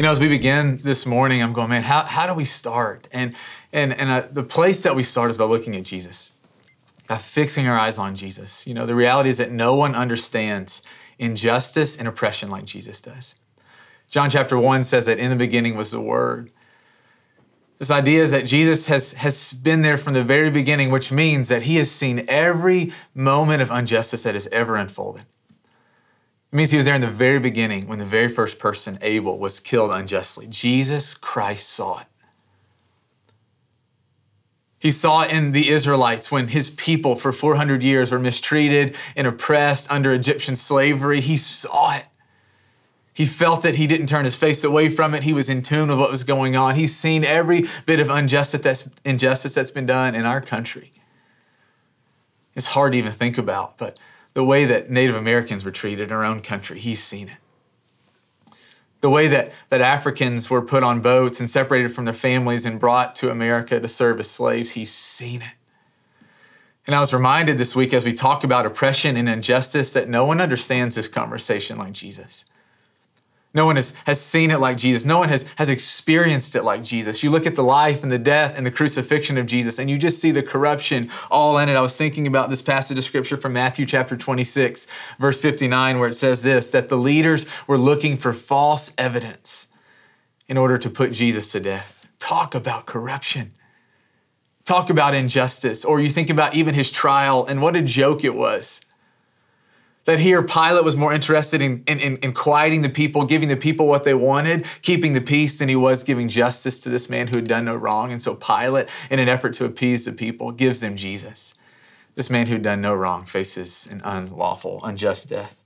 You know, as we begin this morning, I'm going, man, how, how do we start? And and and uh, the place that we start is by looking at Jesus, by fixing our eyes on Jesus. You know, the reality is that no one understands injustice and oppression like Jesus does. John chapter one says that in the beginning was the Word. This idea is that Jesus has, has been there from the very beginning, which means that he has seen every moment of injustice that has ever unfolded. It means he was there in the very beginning when the very first person, Abel, was killed unjustly. Jesus Christ saw it. He saw it in the Israelites when his people for 400 years were mistreated and oppressed under Egyptian slavery. He saw it. He felt it. He didn't turn his face away from it. He was in tune with what was going on. He's seen every bit of injustice that's, injustice that's been done in our country. It's hard to even think about, but the way that Native Americans were treated in our own country, he's seen it. The way that, that Africans were put on boats and separated from their families and brought to America to serve as slaves, he's seen it. And I was reminded this week as we talk about oppression and injustice that no one understands this conversation like Jesus. No one has, has seen it like Jesus. No one has, has experienced it like Jesus. You look at the life and the death and the crucifixion of Jesus, and you just see the corruption all in it. I was thinking about this passage of scripture from Matthew chapter 26, verse 59, where it says this that the leaders were looking for false evidence in order to put Jesus to death. Talk about corruption. Talk about injustice. Or you think about even his trial and what a joke it was that here Pilate was more interested in, in, in, in, quieting the people, giving the people what they wanted, keeping the peace, than he was giving justice to this man who had done no wrong. And so Pilate, in an effort to appease the people, gives them Jesus. This man who had done no wrong faces an unlawful, unjust death.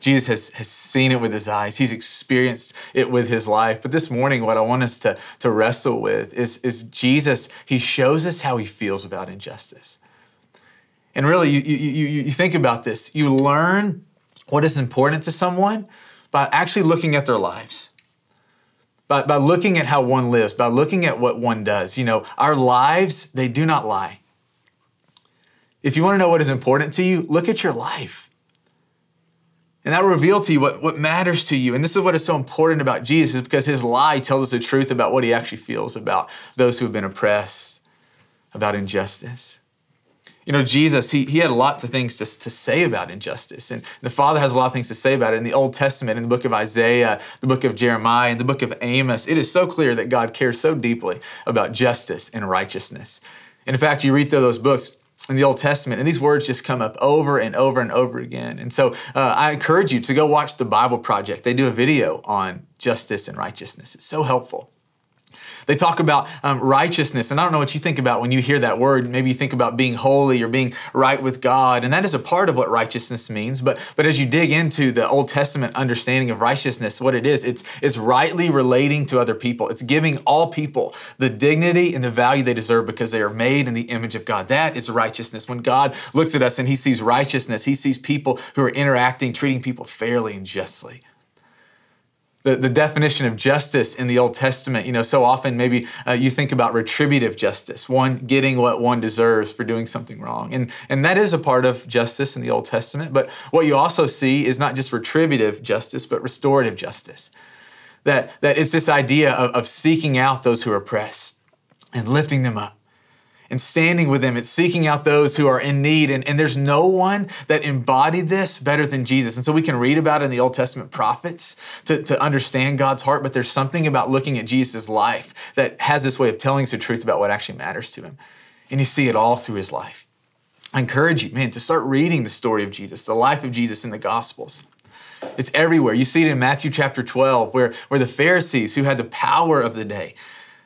Jesus has, has seen it with his eyes. He's experienced it with his life. But this morning, what I want us to, to wrestle with is, is Jesus, he shows us how he feels about injustice. And really, you, you, you, think about this. You learn what is important to someone by actually looking at their lives, by, by looking at how one lives, by looking at what one does. You know, our lives, they do not lie. If you want to know what is important to you, look at your life. And that will reveal to you what, what matters to you. And this is what is so important about Jesus, is because his lie tells us the truth about what he actually feels about those who have been oppressed, about injustice. You know, Jesus, he, he had a lot of things to, to say about injustice. And the Father has a lot of things to say about it. In the Old Testament, in the book of Isaiah, the book of Jeremiah, and the book of Amos, it is so clear that God cares so deeply about justice and righteousness. And in fact, you read through those books, in the Old Testament, and these words just come up over and over and over again. And so uh, I encourage you to go watch the Bible Project. They do a video on justice and righteousness. It's so helpful. They talk about um, righteousness, and I don't know what you think about when you hear that word. Maybe you think about being holy or being right with God, and that is a part of what righteousness means. But but as you dig into the Old Testament understanding of righteousness, what it is, it's it's rightly relating to other people. It's giving all people the dignity and the value they deserve because they are made in the image of God. That is righteousness. When God looks at us and He sees righteousness, He sees people who are interacting, treating people fairly and justly the, the definition of justice in the Old Testament, you know, so often maybe uh, you think about retributive justice, one getting what one deserves for doing something wrong. And, and that is a part of justice in the Old Testament. But what you also see is not just retributive justice, but restorative justice. That, that it's this idea of, of seeking out those who are oppressed and lifting them up and standing with them. It's seeking out those who are in need. And, and there's no one that embodied this better than Jesus. And so we can read about it in the Old Testament prophets to, to understand God's heart, but there's something about looking at Jesus' life that has this way of telling us the truth about what actually matters to him. And you see it all through his life. I encourage you, man, to start reading the story of Jesus, the life of Jesus in the Gospels. It's everywhere. You see it in Matthew chapter 12, where, where the Pharisees, who had the power of the day,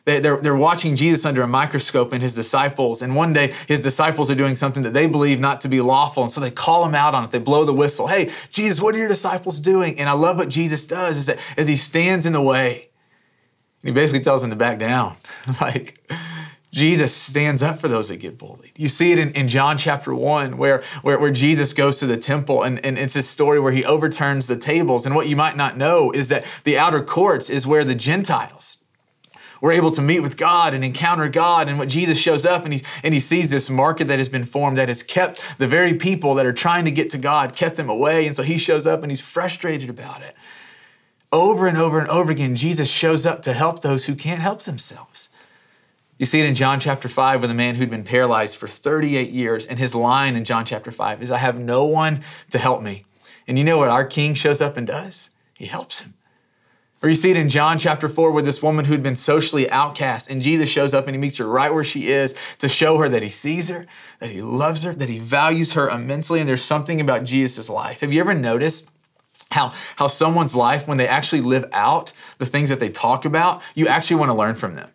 they're, they're watching Jesus under a microscope and his disciples. And one day, his disciples are doing something that they believe not to be lawful. And so they call him out on it. They blow the whistle. Hey, Jesus, what are your disciples doing? And I love what Jesus does is that as he stands in the way, he basically tells them to back down. like, Jesus stands up for those that get bullied. You see it in, in John chapter 1, where, where, where Jesus goes to the temple, and, and it's a story where he overturns the tables. And what you might not know is that the outer courts is where the Gentiles, we're able to meet with God and encounter God. And what Jesus shows up and he, and he sees this market that has been formed that has kept the very people that are trying to get to God, kept them away. And so he shows up and he's frustrated about it. over and over and over again, Jesus shows up to help those who can't help themselves. You see it in John chapter 5 with a man who'd been paralyzed for 38 years, and his line in John chapter 5 is, I have no one to help me. And you know what our king shows up and does? He helps him. Or you see it in John chapter 4 with this woman who'd been socially outcast, and Jesus shows up and he meets her right where she is to show her that he sees her, that he loves her, that he values her immensely. And there's something about Jesus' life. Have you ever noticed? How, how someone's life, when they actually live out the things that they talk about, you actually want to learn from them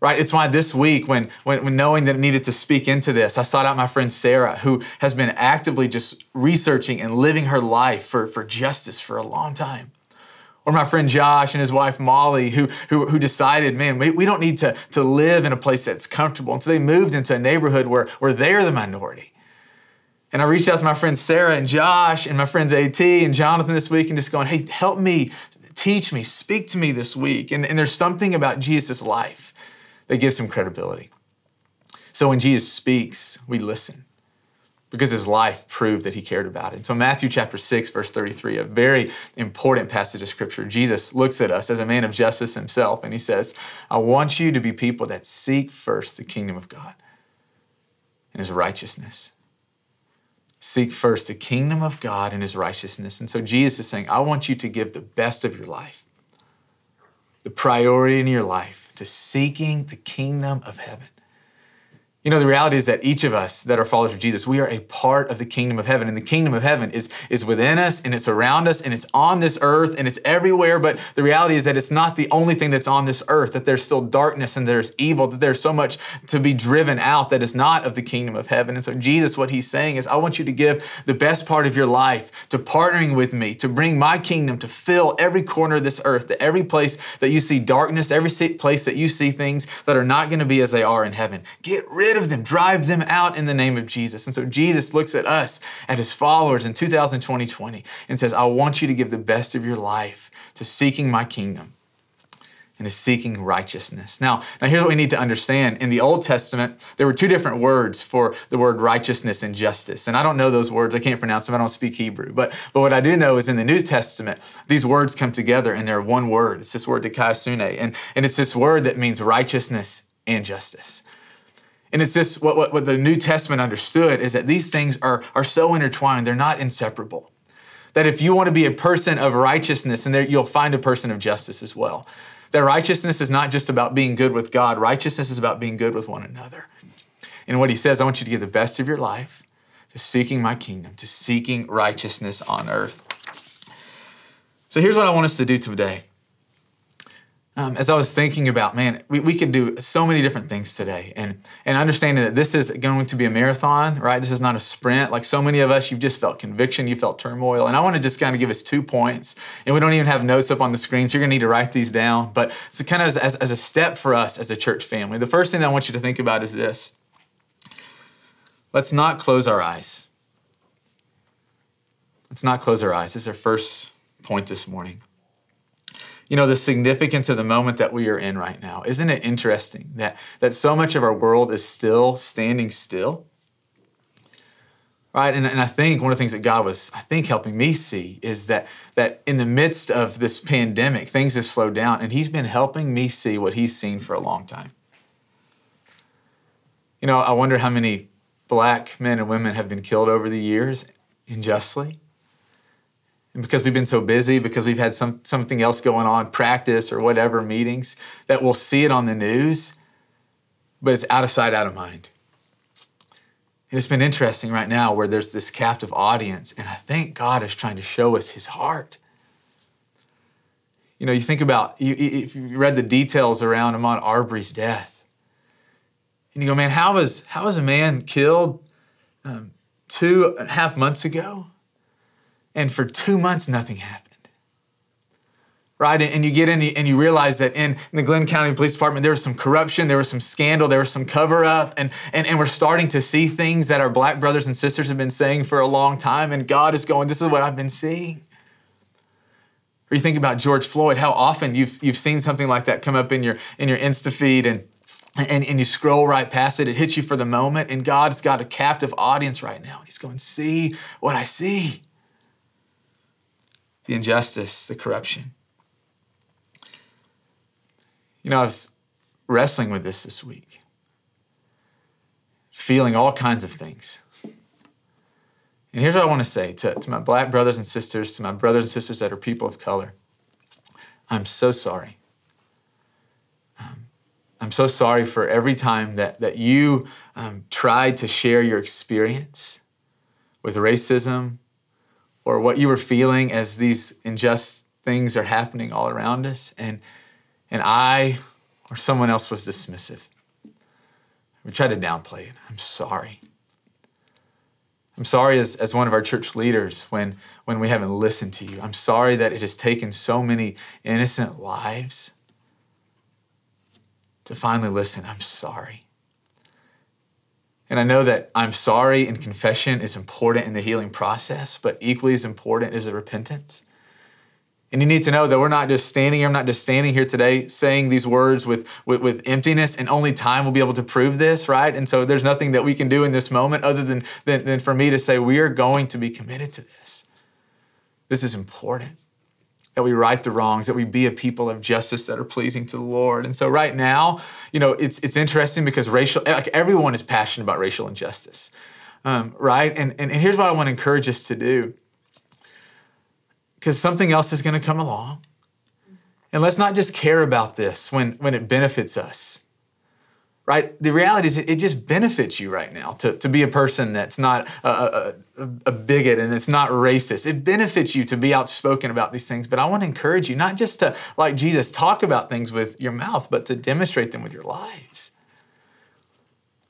right? It's why this week, when, when, when, knowing that I needed to speak into this, I sought out my friend Sarah, who has been actively just researching and living her life for, for justice for a long time. Or my friend Josh and his wife Molly, who, who, who decided, man, we, we don't need to, to live in a place that's comfortable. And so they moved into a neighborhood where, where they're the minority. And I reached out to my friends Sarah and Josh and my friends AT and Jonathan this week and just going, hey, help me, teach me, speak to me this week. And, and there's something about Jesus' life that gives him credibility. So when Jesus speaks, we listen because his life proved that he cared about it. So Matthew chapter 6 verse 33, a very important passage of scripture. Jesus looks at us as a man of justice himself and he says, "I want you to be people that seek first the kingdom of God and his righteousness." Seek first the kingdom of God and his righteousness. And so Jesus is saying, I want you to give the best of your life, the priority in your life to seeking the kingdom of heaven. You know, the reality is that each of us that are followers of Jesus, we are a part of the kingdom of heaven. And the kingdom of heaven is, is within us and it's around us and it's on this earth and it's everywhere. But the reality is that it's not the only thing that's on this earth, that there's still darkness and there's evil, that there's so much to be driven out that is not of the kingdom of heaven. And so, Jesus, what he's saying is, I want you to give the best part of your life to partnering with me, to bring my kingdom to fill every corner of this earth, to every place that you see darkness, every place that you see things that are not going to be as they are in heaven. Get rid rid of them, drive them out in the name of Jesus. And so Jesus looks at us, at his followers in 2020, and says, I want you to give the best of your life to seeking my kingdom and to seeking righteousness. Now, now here's what we need to understand. In the Old Testament, there were two different words for the word righteousness and justice. And I don't know those words. I can't pronounce them. I don't speak Hebrew. But, but what I do know is in the New Testament, these words come together and they're one word. It's this word dikaiosune. And, and it's this word that means righteousness and justice. And it's this what, what, what the New Testament understood is that these things are, are so intertwined, they're not inseparable. That if you want to be a person of righteousness, and there, you'll find a person of justice as well. That righteousness is not just about being good with God, righteousness is about being good with one another. And what he says, I want you to give the best of your life to seeking my kingdom, to seeking righteousness on earth. So here's what I want us to do today um, as I was thinking about, man, we, we could do so many different things today. And, and understanding that this is going to be a marathon, right? This is not a sprint. Like so many of us, you've just felt conviction, you felt turmoil. And I want to just kind of give us two points. And we don't even have notes up on the screen, so you're going to need to write these down. But it's kind of as, as, as a step for us as a church family. The first thing I want you to think about is this let's not close our eyes. Let's not close our eyes. This is our first point this morning you know the significance of the moment that we are in right now. Isn't it interesting that that so much of our world is still standing still? Right? And, and i think one of the things that god was i think helping me see is that that in the midst of this pandemic things have slowed down and he's been helping me see what he's seen for a long time. You know i wonder how many black men and women have been killed over the years unjustly and because we've been so busy, because we've had some, something else going on, practice or whatever, meetings, that we'll see it on the news, but it's out of sight, out of mind. And it's been interesting right now where there's this captive audience, and I think God is trying to show us his heart. You know, you think about, you, if you read the details around Ahmaud Arbery's death, and you go, man, how was, how was a man killed um, two and a half months ago? And for two months, nothing happened. Right? And you get in and you realize that in the Glynn County Police Department, there was some corruption, there was some scandal, there was some cover up, and, and, and we're starting to see things that our black brothers and sisters have been saying for a long time. And God is going, This is what I've been seeing. Or you think about George Floyd, how often you've, you've seen something like that come up in your, in your Insta feed and, and, and you scroll right past it, it hits you for the moment, and God's got a captive audience right now. He's going, See what I see the injustice, the corruption. You know, I was wrestling with this this week, feeling all kinds of things. And here's what I want to say to, to my black brothers and sisters, to my brothers and sisters that are people of color I'm so sorry. Um, I'm so sorry for every time that, that you um, tried to share your experience with racism or what you were feeling as these unjust things are happening all around us. And, and I or someone else was dismissive. We tried to downplay it. I'm sorry. I'm sorry as, as one of our church leaders when, when we haven't listened to you. I'm sorry that it has taken so many innocent lives to finally listen. I'm sorry. And I know that I'm sorry and confession is important in the healing process, but equally as important is the repentance. And you need to know that we're not just standing here, I'm not just standing here today saying these words with, with, with, emptiness, and only time will be able to prove this, right? And so there's nothing that we can do in this moment other than, than, than for me to say, we are going to be committed to this. This is important that we right the wrongs, that we be a people of justice that are pleasing to the Lord. And so right now, you know, it's it's interesting because racial, like everyone is passionate about racial injustice, um, right? And, and and here's what I want to encourage us to do because something else is going to come along. And let's not just care about this when, when it benefits us. Right? The reality is, it, just benefits you right now to, to be a person that's not a, a, a bigot and it's not racist. It benefits you to be outspoken about these things. But I want to encourage you not just to, like Jesus, talk about things with your mouth, but to demonstrate them with your lives.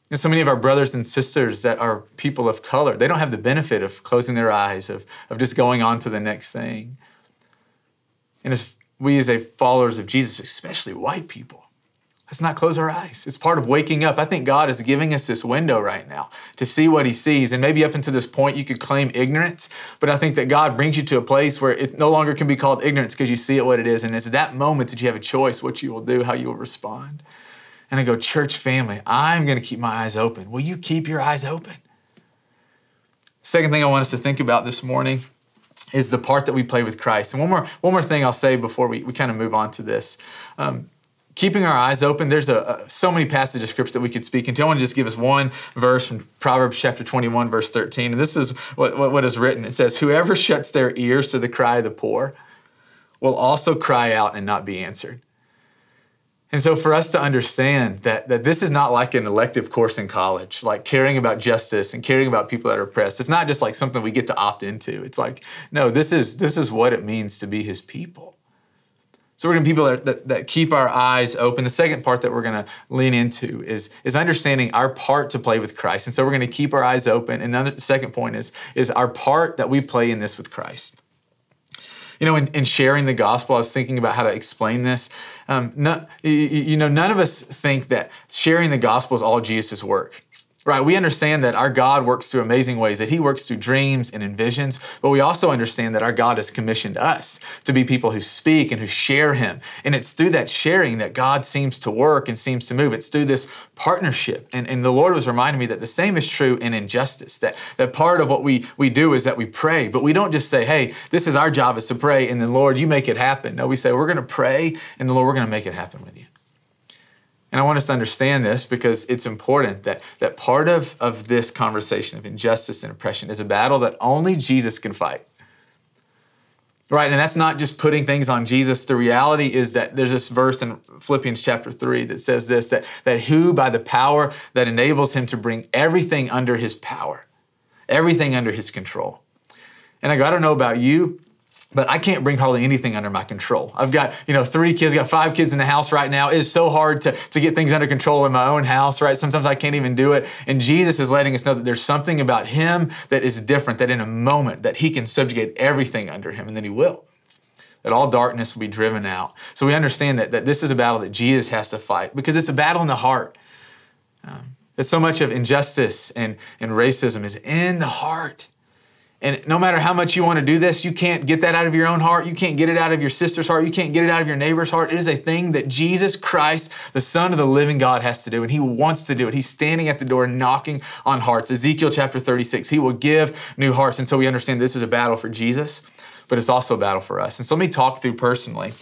And so many of our brothers and sisters that are people of color, they don't have the benefit of closing their eyes, of, of just going on to the next thing. And as we, as a followers of Jesus, especially white people, let's not close our eyes. It's part of waking up. I think God is giving us this window right now to see what He sees. And maybe up until this point, you could claim ignorance, but I think that God brings you to a place where it no longer can be called ignorance because you see it what it is. And it's that moment that you have a choice what you will do, how you will respond and I go, Church family, I'm going to keep my eyes open. Will you keep your eyes open? Second thing I want us to think about this morning is the part that we play with Christ. And one more, one more thing I'll say before we, we kind of move on to this. Um, keeping our eyes open, there's a, a, so many passages of scripture that we could speak into. I want to just give us one verse from Proverbs chapter 21, verse 13. And this is what, what, what is written. It says, Whoever shuts their ears to the cry of the poor will also cry out and not be answered. And so for us to understand that, that this is not like an elective course in college, like caring about justice and caring about people that are oppressed. It's not just like something we get to opt into. It's like, no, this is this is what it means to be his people. So we're going to be people that, that, that keep our eyes open. The second part that we're going to lean into is, is understanding our part to play with Christ. And so we're going to keep our eyes open. And the second point is, is our part that we play in this with Christ. You know, in, in, sharing the gospel, I was thinking about how to explain this. Um, no, you, you know, none of us think that sharing the gospel is all Jesus' work. Right, we understand that our God works through amazing ways, that He works through dreams and in visions, but we also understand that our God has commissioned us to be people who speak and who share Him. And it's through that sharing that God seems to work and seems to move. It's through this partnership. And, and the Lord was reminding me that the same is true in injustice, that, that part of what we, we do is that we pray, but we don't just say, hey, this is our job is to pray, and then Lord, you make it happen. No, we say, we're going to pray, and the Lord, we're going to make it happen with you. And I want us to understand this because it's important that, that part of, of this conversation of injustice and oppression is a battle that only Jesus can fight. Right? And that's not just putting things on Jesus. The reality is that there's this verse in Philippians chapter 3 that says this that, that who, by the power that enables him to bring everything under his power, everything under his control. And I go, I don't know about you, but I can't bring hardly anything under my control. I've got, you know, three kids, got five kids in the house right now. It is so hard to, to get things under control in my own house, right? Sometimes I can't even do it. And Jesus is letting us know that there's something about him that is different, that in a moment that he can subjugate everything under him, and then he will. That all darkness will be driven out. So we understand that, that this is a battle that Jesus has to fight because it's a battle in the heart. Um, that so much of injustice and, and racism is in the heart. And no matter how much you want to do this, you can't get that out of your own heart. You can't get it out of your sister's heart. You can't get it out of your neighbor's heart. It is a thing that Jesus Christ, the Son of the living God, has to do. And He wants to do it. He's standing at the door knocking on hearts. Ezekiel chapter 36, He will give new hearts. And so we understand this is a battle for Jesus, but it's also a battle for us. And so let me talk through personally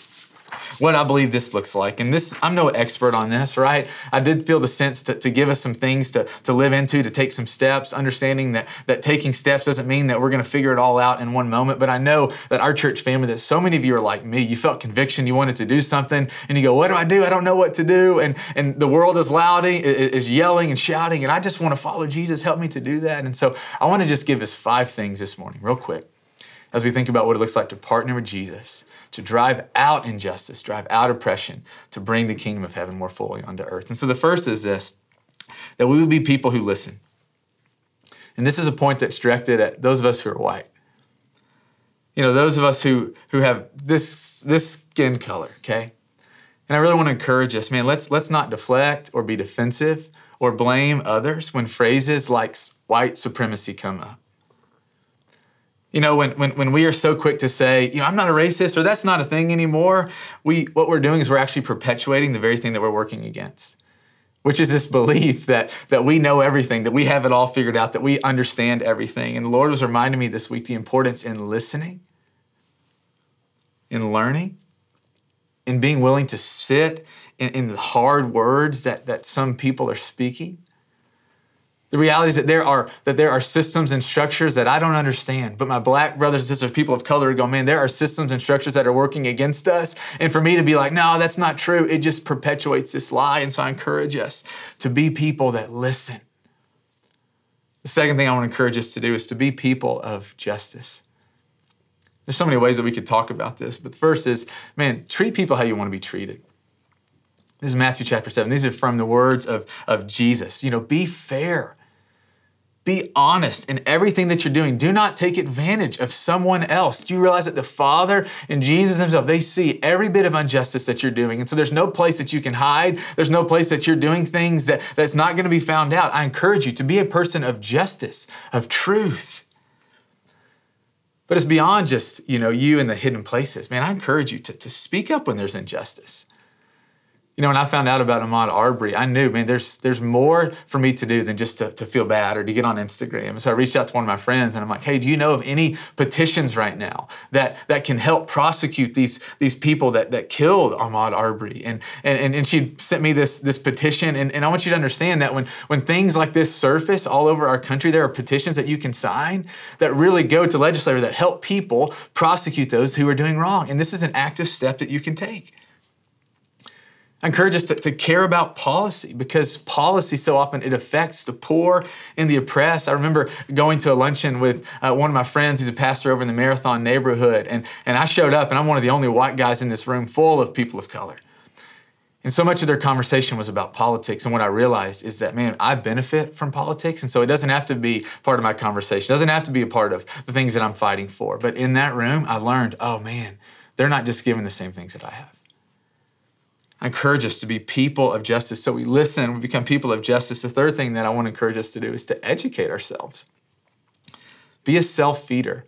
what I believe this looks like. And this, I'm no expert on this, right? I did feel the sense to, to give us some things to, to live into, to take some steps, understanding that, that taking steps doesn't mean that we're going to figure it all out in one moment. But I know that our church family, that so many of you are like me, you felt conviction, you wanted to do something, and you go, What do I do? I don't know what to do. And, and the world is louding, is yelling and shouting, and I just want to follow Jesus. Help me to do that. And so I want to just give us five things this morning, real quick as we think about what it looks like to partner with Jesus, to drive out injustice, drive out oppression, to bring the kingdom of heaven more fully onto earth. And so the first is this that we would be people who listen. And this is a point that's directed at those of us who are white. You know, those of us who, who have this, this skin color, okay? And I really want to encourage us, man, let's, let's not deflect or be defensive or blame others when phrases like white supremacy come up. You know, when, when, when we are so quick to say, you know, I'm not a racist or that's not a thing anymore, we, what we're doing is we're actually perpetuating the very thing that we're working against, which is this belief that, that we know everything, that we have it all figured out, that we understand everything. And the Lord was reminding me this week the importance in listening, in learning, in being willing to sit in, in the hard words that, that some people are speaking the reality is that there are that there are systems and structures that I don't understand. But my black brothers and sisters, people of color, go, man, there are systems and structures that are working against us. And for me to be like, no, that's not true, it just perpetuates this lie. And so I encourage us to be people that listen. The second thing I want to encourage us to do is to be people of justice. There's so many ways that we could talk about this, but the first is, man, treat people how you want to be treated. This is Matthew chapter 7. These are from the words of, of Jesus. You know, be fair. Be honest in everything that you're doing. Do not take advantage of someone else. Do you realize that the Father and Jesus Himself, they see every bit of injustice that you're doing. And so there's no place that you can hide. There's no place that you're doing things that, that's not going to be found out. I encourage you to be a person of justice, of truth. But it's beyond just, you know, you and the hidden places. Man, I encourage you to, to speak up when there's injustice. You know, when I found out about Ahmaud Arbery, I knew, man, there's there's more for me to do than just to, to feel bad or to get on Instagram. So I reached out to one of my friends and I'm like, hey, do you know of any petitions right now that that can help prosecute these these people that that killed Ahmaud Arbery? And and, and she sent me this this petition. And, and I want you to understand that when when things like this surface all over our country, there are petitions that you can sign that really go to legislators that help people prosecute those who are doing wrong. And this is an active step that you can take. Encourage us to, to, care about policy because policy so often it affects the poor and the oppressed. I remember going to a luncheon with uh, one of my friends. He's a pastor over in the Marathon neighborhood, and, and I showed up, and I'm one of the only white guys in this room full of people of color. And so much of their conversation was about politics. And what I realized is that, man, I benefit from politics. And so it doesn't have to be part of my conversation, it doesn't have to be a part of the things that I'm fighting for. But in that room, I learned, oh man, they're not just given the same things that I have. Encourage us to be people of justice. So we listen, we become people of justice. The third thing that I want to encourage us to do is to educate ourselves. Be a self feeder.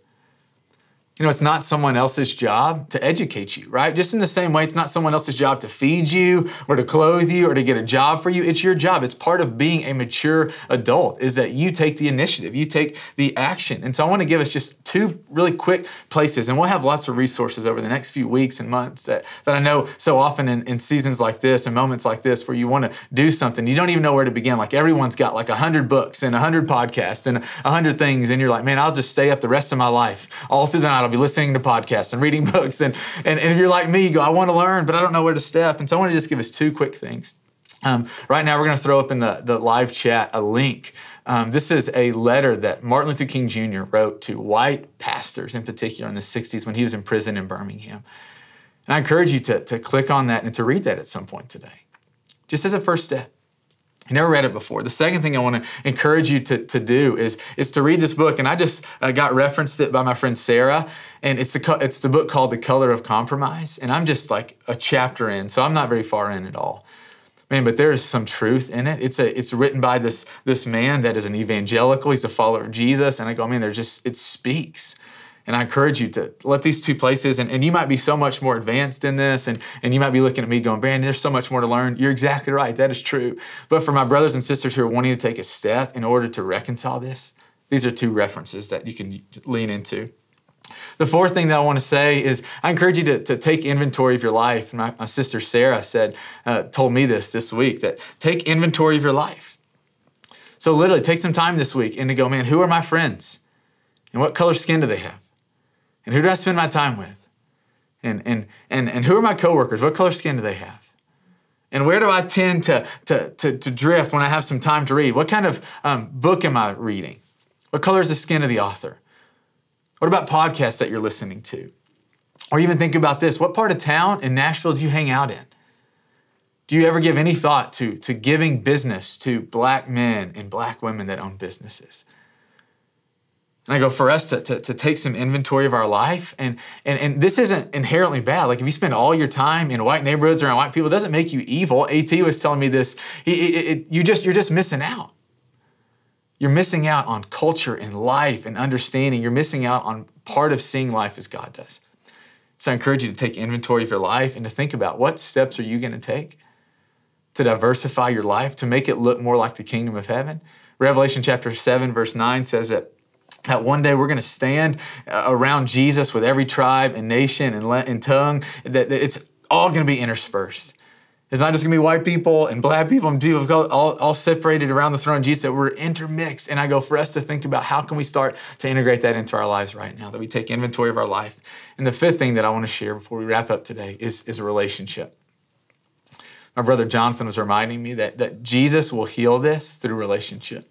You know, it's not someone else's job to educate you, right? Just in the same way, it's not someone else's job to feed you or to clothe you or to get a job for you. It's your job. It's part of being a mature adult is that you take the initiative, you take the action. And so I want to give us just two really quick places, and we'll have lots of resources over the next few weeks and months that, that I know so often in, in seasons like this and moments like this where you want to do something, you don't even know where to begin. Like everyone's got like a hundred books and a hundred podcasts and a hundred things, and you're like, man, I'll just stay up the rest of my life all through the night. I'll be listening to podcasts and reading books. And, and, and if you're like me, you go, I want to learn, but I don't know where to step. And so I want to just give us two quick things. Um, right now, we're going to throw up in the, the live chat a link. Um, this is a letter that Martin Luther King Jr. wrote to white pastors, in particular in the 60s when he was in prison in Birmingham. And I encourage you to, to click on that and to read that at some point today, just as a first step. I never read it before. The second thing I want to encourage you to, to do is, is to read this book. And I just uh, got referenced it by my friend Sarah. And it's, a, it's the book called The Color of Compromise. And I'm just like a chapter in, so I'm not very far in at all. Man, but there is some truth in it. It's a it's written by this this man that is an evangelical. He's a follower of Jesus, and I go, man, there's just it speaks. And I encourage you to let these two places, and, and you might be so much more advanced in this, and, and you might be looking at me going, Brandon, there's so much more to learn. You're exactly right. That is true. But for my brothers and sisters who are wanting to take a step in order to reconcile this, these are two references that you can lean into. The fourth thing that I want to say is I encourage you to, to take inventory of your life. My, my sister Sarah said, uh, told me this this week that take inventory of your life. So literally take some time this week and to go, man, who are my friends? And what color skin do they have? And who do I spend my time with? And, and, and, and who are my coworkers? What color skin do they have? And where do I tend to, to, to, to drift when I have some time to read? What kind of um, book am I reading? What color is the skin of the author? What about podcasts that you're listening to? Or even think about this what part of town in Nashville do you hang out in? Do you ever give any thought to, to giving business to black men and black women that own businesses? And I go, for us to, to, to, take some inventory of our life, and, and, and this isn't inherently bad. Like if you spend all your time in white neighborhoods around white people, it doesn't make you evil. AT was telling me this. It, it, you just, you're just missing out. You're missing out on culture and life and understanding. You're missing out on part of seeing life as God does. So I encourage you to take inventory of your life and to think about what steps are you going to take to diversify your life, to make it look more like the kingdom of heaven. Revelation chapter 7, verse 9 says that that one day we're going to stand uh, around Jesus with every tribe and nation and, and tongue, that it's all going to be interspersed. It's not just going to be white people and black people and people all, all separated around the throne of Jesus, that we're intermixed. And I go for us to think about how can we start to integrate that into our lives right now, that we take inventory of our life. And the fifth thing that I want to share before we wrap up today is, is a relationship. My brother Jonathan was reminding me that, that Jesus will heal this through relationship.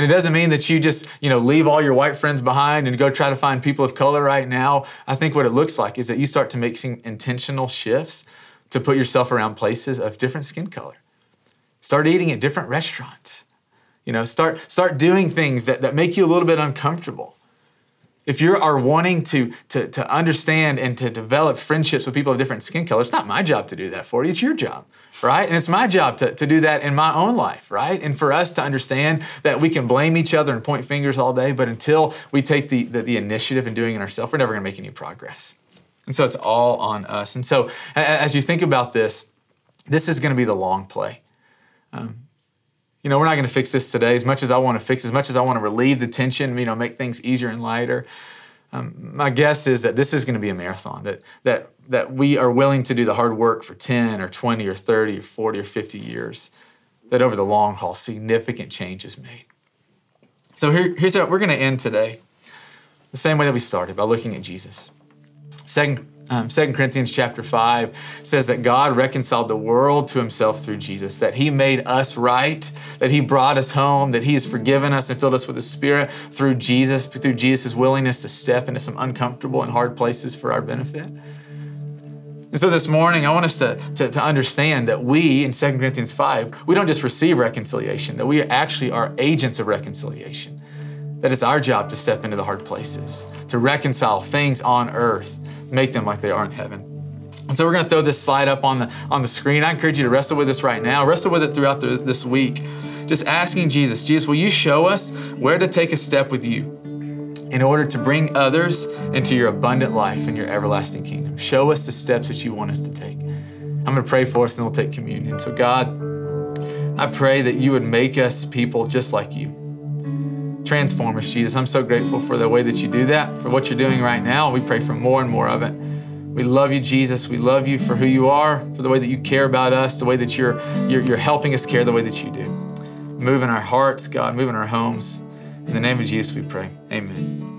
And it doesn't mean that you just, you know, leave all your white friends behind and go try to find people of color right now. I think what it looks like is that you start to make some intentional shifts to put yourself around places of different skin color. Start eating at different restaurants. You know, start start doing things that, that make you a little bit uncomfortable. If you are wanting to, to, to understand and to develop friendships with people of different skin color, it's not my job to do that for you, it's your job right? And it's my job to, to do that in my own life, right? And for us to understand that we can blame each other and point fingers all day, but until we take the, the, the initiative in doing it ourselves, we're never gonna make any progress. And so it's all on us. And so as you think about this, this is gonna be the long play. Um, you know, we're not gonna fix this today as much as I wanna fix, as much as I wanna relieve the tension, you know, make things easier and lighter. Um, my guess is that this is going to be a marathon, that, that, that we are willing to do the hard work for 10 or 20 or 30 or 40 or 50 years, that over the long haul, significant change is made. So here, here's how we're going to end today the same way that we started by looking at Jesus. Second um, 2 Corinthians chapter 5 says that God reconciled the world to himself through Jesus, that he made us right, that he brought us home, that he has forgiven us and filled us with the Spirit through Jesus, through Jesus' willingness to step into some uncomfortable and hard places for our benefit. And so this morning, I want us to, to, to, understand that we, in 2 Corinthians 5, we don't just receive reconciliation, that we actually are agents of reconciliation. That it's our job to step into the hard places, to reconcile things on earth make them like they are in heaven. And so we're going to throw this slide up on the on the screen. I encourage you to wrestle with this right now. Wrestle with it throughout the, this week. Just asking Jesus, Jesus, will you show us where to take a step with you in order to bring others into your abundant life and your everlasting kingdom? Show us the steps that you want us to take. I'm going to pray for us and we'll take communion. So God, I pray that you would make us people just like you transform us, Jesus. I'm so grateful for the way that you do that, for what you're doing right now. We pray for more and more of it. We love you, Jesus. We love you for who you are, for the way that you care about us, the way that you're, you're, you're helping us care the way that you do. Move in our hearts, God, move in our homes. In the name of Jesus, we pray. Amen.